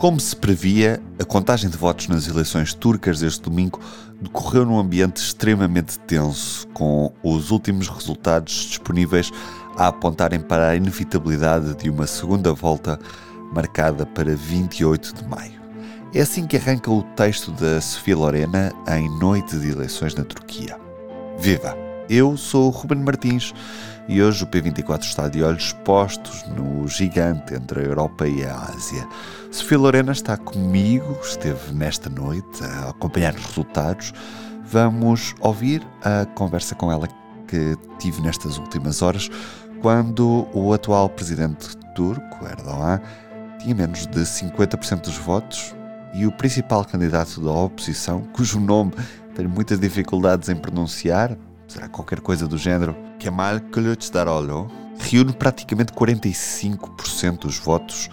Como se previa, a contagem de votos nas eleições turcas deste domingo decorreu num ambiente extremamente tenso, com os últimos resultados disponíveis a apontarem para a inevitabilidade de uma segunda volta marcada para 28 de maio. É assim que arranca o texto da Sofia Lorena em Noite de Eleições na Turquia. Viva! Eu sou Ruben Martins e hoje o P24 está de olhos postos no gigante entre a Europa e a Ásia. Sofia Lorena está comigo, esteve nesta noite a acompanhar os resultados. Vamos ouvir a conversa com ela que tive nestas últimas horas, quando o atual presidente turco, Erdogan, tinha menos de 50% dos votos e o principal candidato da oposição, cujo nome tenho muitas dificuldades em pronunciar, será qualquer coisa do género, Kemal Kılıçdaroğlu, reúne praticamente 45% dos votos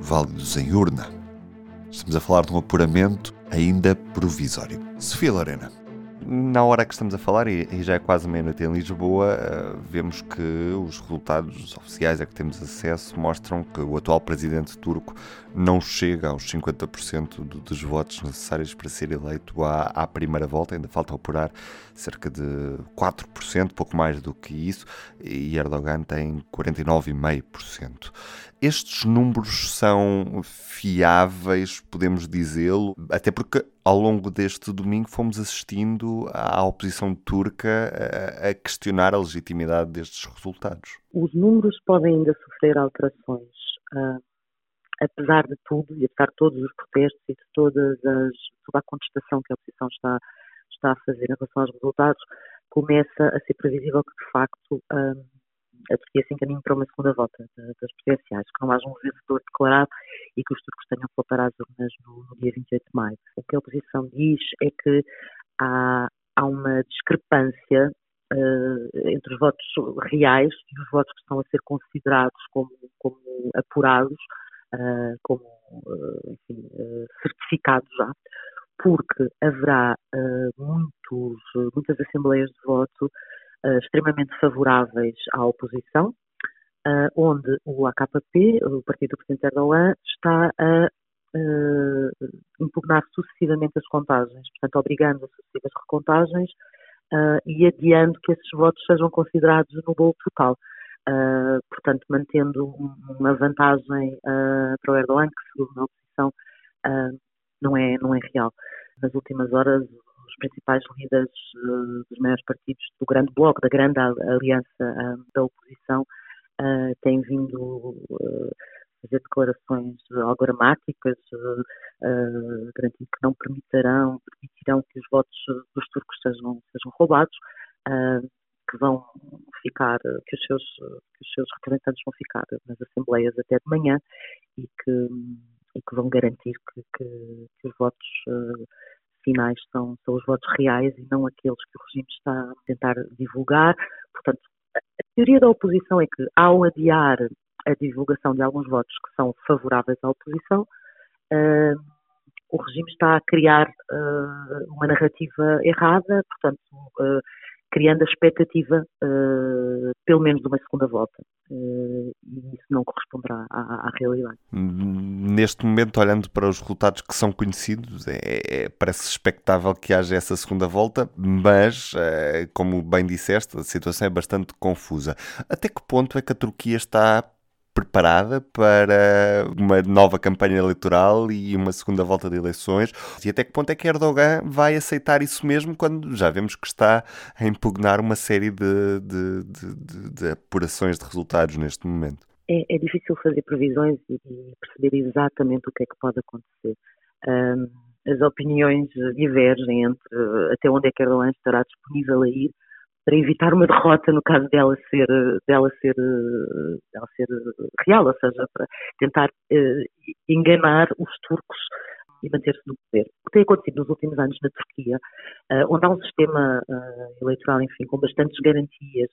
válidos em urna. Estamos a falar de um apuramento ainda provisório. Sofia Lorena na hora que estamos a falar, e, já é quase meia-noite em Lisboa, uh, vemos que os resultados oficiais a que temos acesso mostram que o atual presidente turco não chega aos 50% do, dos votos necessários para ser eleito à, à, primeira volta, ainda falta apurar cerca de 4%, pouco mais do que isso, e Erdogan tem 49,5%. Estes números são fiáveis, podemos dizê-lo, até porque ao longo deste domingo fomos assistindo à oposição turca a, questionar a legitimidade destes resultados. Os números podem ainda sofrer alterações. Uh, apesar de tudo, e apesar de todos os protestos e de todas as, toda a contestação que a oposição está, está a fazer em relação aos resultados, começa a ser previsível que, de facto, uh, a Turquia se encaminhe para uma segunda volta das presidenciais, que não haja um vencedor declarado e que os turcos tenham que voltar às urnas no, no, dia 28 de maio. O que a oposição diz é que há, há uma discrepância uh, entre os votos reais e os votos que estão a ser considerados como, como apurados, uh, como uh, enfim, certificados já, porque haverá muitos, muitas assembleias de voto uh, extremamente favoráveis à oposição, uh, onde o AKP, o partido do Presidente Erdogan, está a uh, impugnar sucessivamente as contagens, portanto, obrigando a sucessivas recontagens e adiando que esses votos sejam considerados no bolo total. portanto, mantendo uma vantagem para o Erdogan, que, segundo a oposição, não, é, não é real. Nas últimas horas, principais líderes uh, dos maiores partidos do grande bloco, da grande aliança uh, da oposição, uh, têm vindo fazer declarações algoramáticas, garantindo que não permitirão, permitirão que os votos dos turcos sejam, sejam roubados, que vão ficar, que os, seus, que os seus representantes vão ficar nas assembleias até de manhã e que, e que vão garantir que, que, que os votos finais são, são os votos reais e não aqueles que o regime está a tentar divulgar. Portanto, a teoria da oposição é que, ao adiar a divulgação de alguns votos que são favoráveis à oposição, uh, o regime está a criar uh, uma narrativa errada, portanto, uh, criando a expectativa, uh, pelo menos, de uma segunda volta. Uh, e isso não corresponderá à, à, realidade. Neste momento, olhando para os resultados que são conhecidos, é, é parece expectável que haja essa segunda volta, mas, uh, como bem disseste, a situação é bastante confusa. Até que ponto é que a Turquia está preparada para uma nova campanha eleitoral e uma segunda volta de eleições? E até que ponto é que Erdogan vai aceitar isso mesmo quando já vemos que está a impugnar uma série de, de, de, de apurações de resultados neste momento? É, é, difícil fazer previsões e perceber exatamente o que é que pode acontecer. Um, as opiniões divergem entre até onde é que Erdogan estará disponível a ir para evitar uma derrota no caso dela ser, dela ser, dela ser real, ou seja, para tentar uh, enganar os turcos e manter-se no poder. O que tem acontecido nos últimos anos na Turquia, uh, onde há um sistema uh, eleitoral, enfim, com bastantes garantias,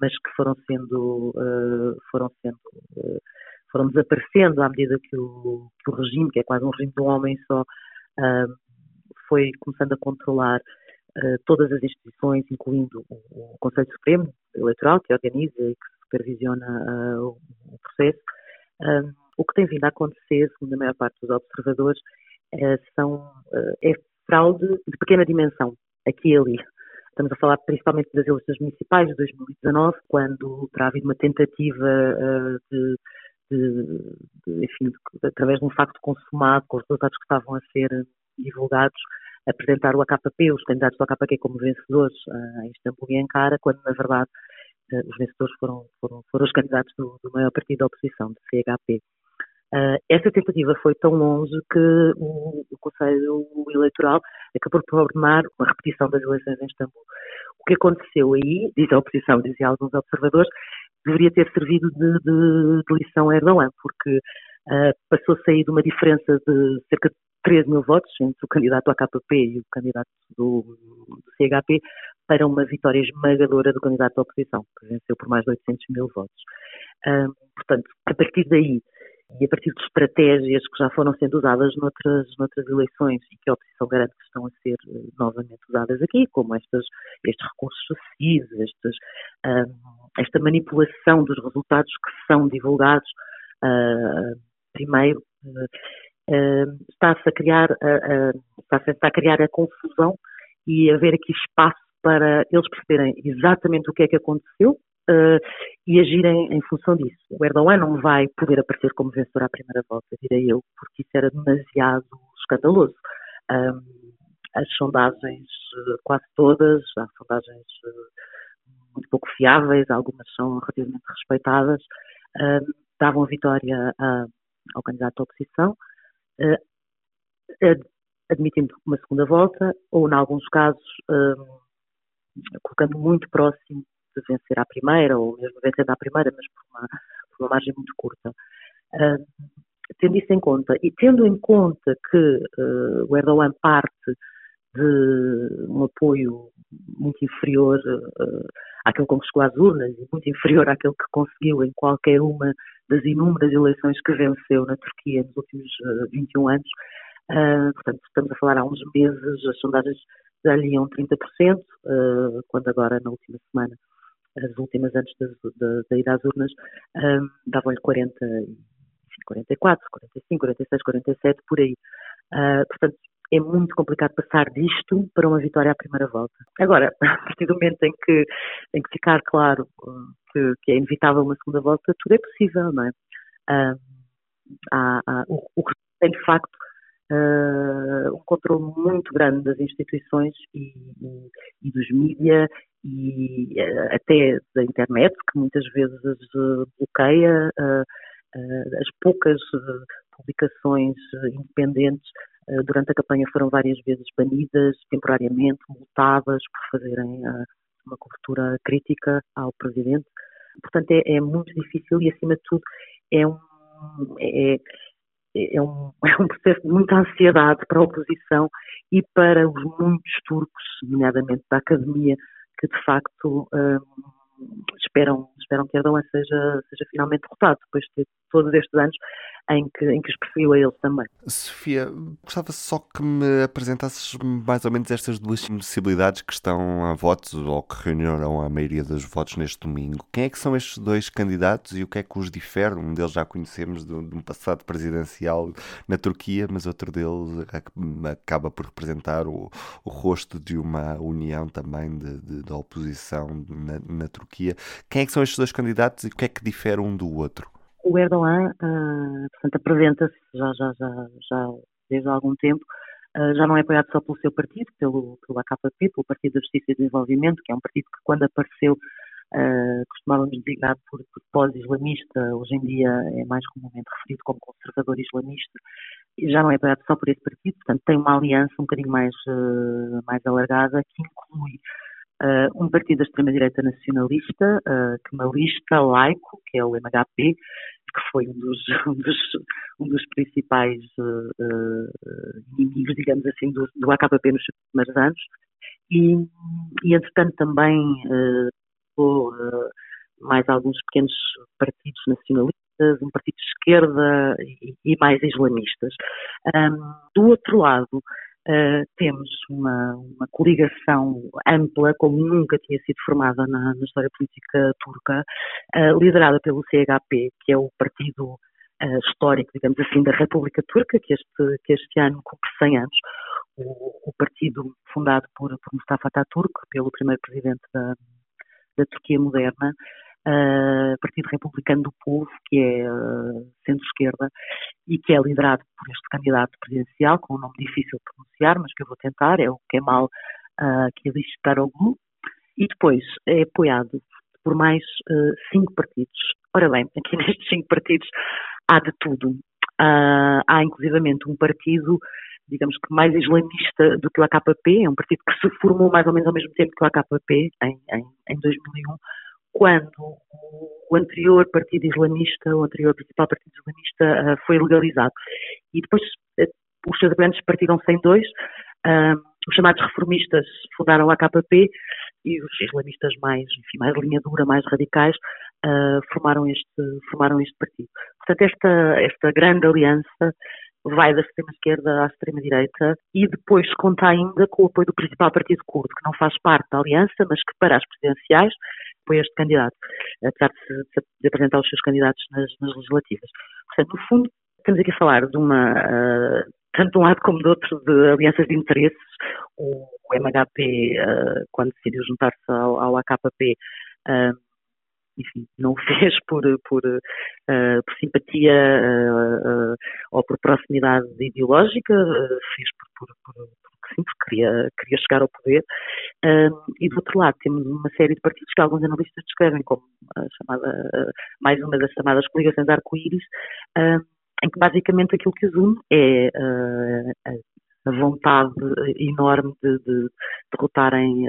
mas que foram sendo, foram sendo, foram desaparecendo à medida que o, que o regime, que é quase um regime de um homem só, foi começando a controlar eh, todas as instituições, incluindo o, Conselho Supremo Eleitoral, que organiza e que supervisiona uh, o, processo, uh, o que tem vindo a acontecer, segundo a maior parte dos observadores, são, é fraude de pequena dimensão, aqui e ali. Estamos a falar principalmente das eleições municipais de 2019, quando terá havido uma tentativa de, de, de, enfim, de, através de um facto consumado, com os resultados que estavam a ser divulgados, apresentar o AKP, os candidatos do AKP como vencedores em Istambul e Ankara, quando na verdade os vencedores foram, foram, foram os candidatos do, do maior partido da oposição, do CHP. Uh, essa tentativa foi tão longe que o, o, Conselho Eleitoral acabou por ordenar uma repetição das eleições em Istambul. O que aconteceu aí, diz a oposição, dizia alguns observadores, deveria ter servido de, de, de lição a Erdogan, porque uh, passou-se aí de uma diferença de cerca de 13 mil votos entre o candidato AKP e o candidato do, do CHP para uma vitória esmagadora do candidato da oposição, que venceu por mais de 800 mil votos. Uh, portanto, a partir daí, e a partir de estratégias que já foram sendo usadas noutras, noutras eleições e que a oposição garante que estão a ser uh, novamente usadas aqui, como estas, estes recursos sucessivos, estes, uh, esta manipulação dos resultados que são divulgados, uh, primeiro, está-se a criar, está-se a criar a confusão e haver aqui espaço para eles perceberem exatamente o que é que aconteceu, uh, e agirem em função disso. O Erdogan não vai poder aparecer como vencedor à primeira volta, direi eu, porque isso era demasiado escandaloso. Um, as sondagens, eh, quase todas, há sondagens muito pouco fiáveis, algumas são relativamente respeitadas, uh, davam vitória ao candidato da oposição, admitindo uma segunda volta, ou, em alguns casos, colocando muito próximo de vencer à primeira, ou mesmo vencer à primeira, mas por uma, por uma margem muito curta. Uh, tendo isso em conta, e tendo em conta que o Erdogan parte de um apoio muito inferior uh, àquele com que chegou às urnas e muito inferior àquele que conseguiu em qualquer uma das inúmeras eleições que venceu na Turquia nos últimos uh, 21 anos. Uh, portanto, estamos a falar há uns meses, as sondagens lhe iam 30%, uh, quando agora, na última semana, as últimas antes da ida às urnas, um, davam-lhe 40, 44, 45, 46, 47, por aí. Uh, portanto, é muito complicado passar disto para uma vitória à primeira volta. Agora, a partir do momento em que, em que ficar claro que, que é inevitável uma segunda volta, tudo é possível, não é? Uh, há, há, o, que tem, de facto, uh, um controle muito grande das instituições e, e, e dos mídias e uh, até da internet, que muitas vezes uh, bloqueia as poucas publicações independentes durante a campanha foram várias vezes banidas, temporariamente, multadas por fazerem uma cobertura crítica ao presidente. Portanto, é, é, muito difícil e, acima de tudo, é um, é, é um, é um processo de muita ansiedade para a oposição e para os muitos turcos, nomeadamente da academia, que de facto um, esperam, esperam que Erdogan seja, seja finalmente derrotado, depois de todos estes anos em que, em que os perseguiu a eles também. Sofia, gostava só que me apresentasses mais ou menos estas duas possibilidades que estão a votos ou que reuniram a maioria dos votos neste domingo. Quem é que são estes dois candidatos e o que é que os difere? Um deles já conhecemos de, um passado presidencial na Turquia, mas outro deles acaba por representar o, o rosto de uma união também de, de, da oposição na, na Turquia. Quem é que são estes dois candidatos e o que é que difere um do outro? O Erdogan, uh, portanto, apresenta-se já, já, já, já desde há algum tempo, uh, já não é apoiado só pelo seu partido, pelo, pelo AKP, pelo Partido da Justiça e Desenvolvimento, que é um partido que quando apareceu uh, costumávamos designar por, por pós-islamista, hoje em dia é mais comumente referido como conservador islamista, já não é apoiado só por esse partido, portanto tem uma aliança um bocadinho mais, mais alargada que inclui Uh, um partido da extrema-direita nacionalista, uh, kemalista, laico, que é o MHP, que foi um dos, um dos, um dos principais uh, inimigos, digamos assim, do, do AKP nos primeiros anos. E, e entretanto, também uh, mais alguns pequenos partidos nacionalistas, um partido de esquerda e, e mais islamistas. Um, do outro lado, Uh, temos uma, uma, coligação ampla, como nunca tinha sido formada na, na história política turca, uh, liderada pelo CHP, que é o partido uh, histórico, digamos assim, da República Turca, que este, que este ano cumpre 100 anos. O, o partido fundado por, por Mustafa Ataturk, pelo primeiro presidente da, da Turquia moderna, uh, Partido Republicano do Povo, que é uh, centro-esquerda, e que é liderado por este candidato presidencial, com um nome difícil de pronunciar, mas que eu vou tentar, é o Kemal uh, Kılıçdaroğlu, e depois é apoiado por mais cinco partidos. Ora bem, aqui nestes cinco partidos há de tudo. Uh, há inclusivamente um partido, digamos que mais islamista do que o AKP, é um partido que se formou mais ou menos ao mesmo tempo que o AKP, em, em, em 2001, quando o anterior partido islamista, o anterior principal partido islamista, uh, foi legalizado. E depois os seus grandes partiram-se em dois. os chamados reformistas fundaram o AKP e os islamistas mais, enfim, mais linha dura, mais radicais, uh, formaram, este, formaram este partido. Portanto, esta, esta grande aliança vai da extrema-esquerda à extrema-direita e depois conta ainda com o apoio do principal partido curdo, que não faz parte da aliança, mas que para as presidenciais apoia este candidato, apesar de, de apresentar os seus candidatos nas, nas, legislativas. Portanto, no fundo, estamos aqui a falar de uma, uh, tanto de um lado como do outro, de alianças de interesses. O, o MHP, uh, quando decidiu juntar-se ao, ao AKP, uh, enfim, não o fez por, por, uh, por simpatia uh, uh, ou por proximidade ideológica, fez por, por, por, porque sim, porque queria, queria chegar ao poder. e do outro lado temos uma série de partidos que alguns analistas descrevem como a chamada, mais uma das chamadas coligações arco-íris, em que basicamente aquilo que os une é a vontade enorme de, de derrotarem,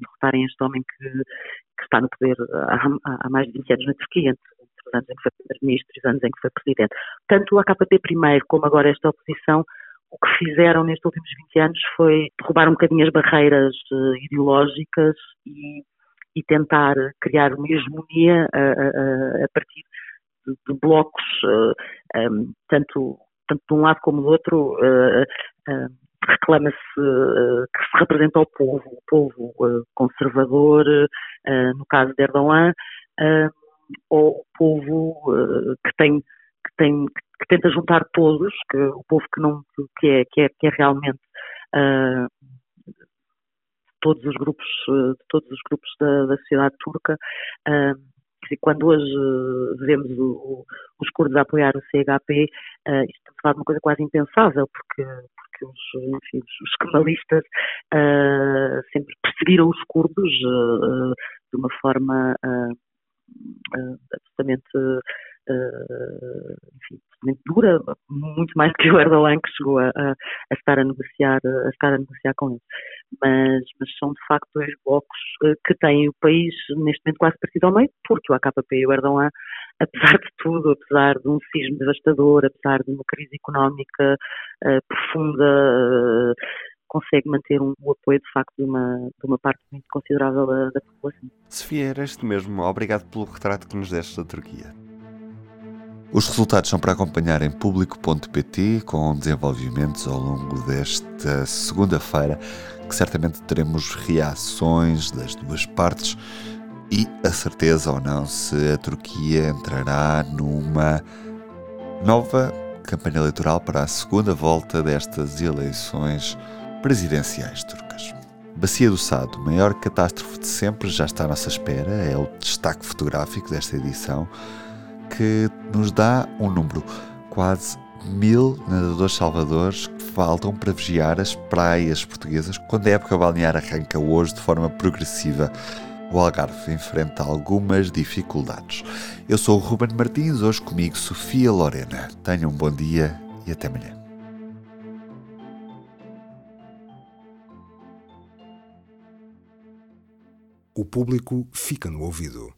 derrotarem este homem que, que está no poder há, há, mais de 20 anos na Turquia, entre os anos em que foi primeiro-ministro e os anos em que foi presidente. Tanto o AKP primeiro como agora esta oposição o que fizeram nestes últimos 20 anos foi derrubar um bocadinho as barreiras uh, ideológicas e, e, tentar criar uma hegemonia a, a, a partir de, de blocos, uh, eh, um, ehm, tanto, tanto de um lado como do outro, uh, reclama-se uh, que se representa o povo, o povo conservador, no caso de Erdogan, ou o povo que tem que tem que tenta juntar todos, que o povo que não que é que é, que é realmente todos os grupos todos os grupos da, da sociedade turca quando hoje vemos o, os curdos a apoiar o CHP, uh, isto de uma coisa quase impensável, porque, porque os, enfim, os uh, sempre perseguiram os curdos uh, de uma forma absolutamente uh, enfim, dura, muito mais que o Erdogan que chegou a, a, a, estar a negociar, a estar a negociar com eles. Mas, mas são de facto dois blocos uh, que têm o país neste momento quase partido ao meio, porque o AKP e o Erdogan, apesar de tudo, apesar de um sismo devastador, apesar de uma crise económica uh, profunda, consegue manter um, o apoio de facto de uma, de uma parte muito considerável da, da população. Sofia, era este mesmo. Obrigado pelo retrato que nos deste da Turquia. Os resultados são para acompanhar em público.pt com desenvolvimentos ao longo desta segunda-feira, que certamente teremos reações das duas partes e a certeza ou não se a Turquia entrará numa nova campanha eleitoral para a segunda volta destas eleições presidenciais turcas. Bacia do Sado, maior catástrofe de sempre, já está à nossa espera, é o destaque fotográfico desta edição que nos dá um número quase mil nadadores salvadores que faltam para vigiar as praias portuguesas quando a época balnear arranca hoje de forma progressiva. O Algarve enfrenta algumas dificuldades. Eu sou o Ruben Martins, hoje comigo Sofia Lorena. Tenham um bom dia e até amanhã. O público fica no ouvido.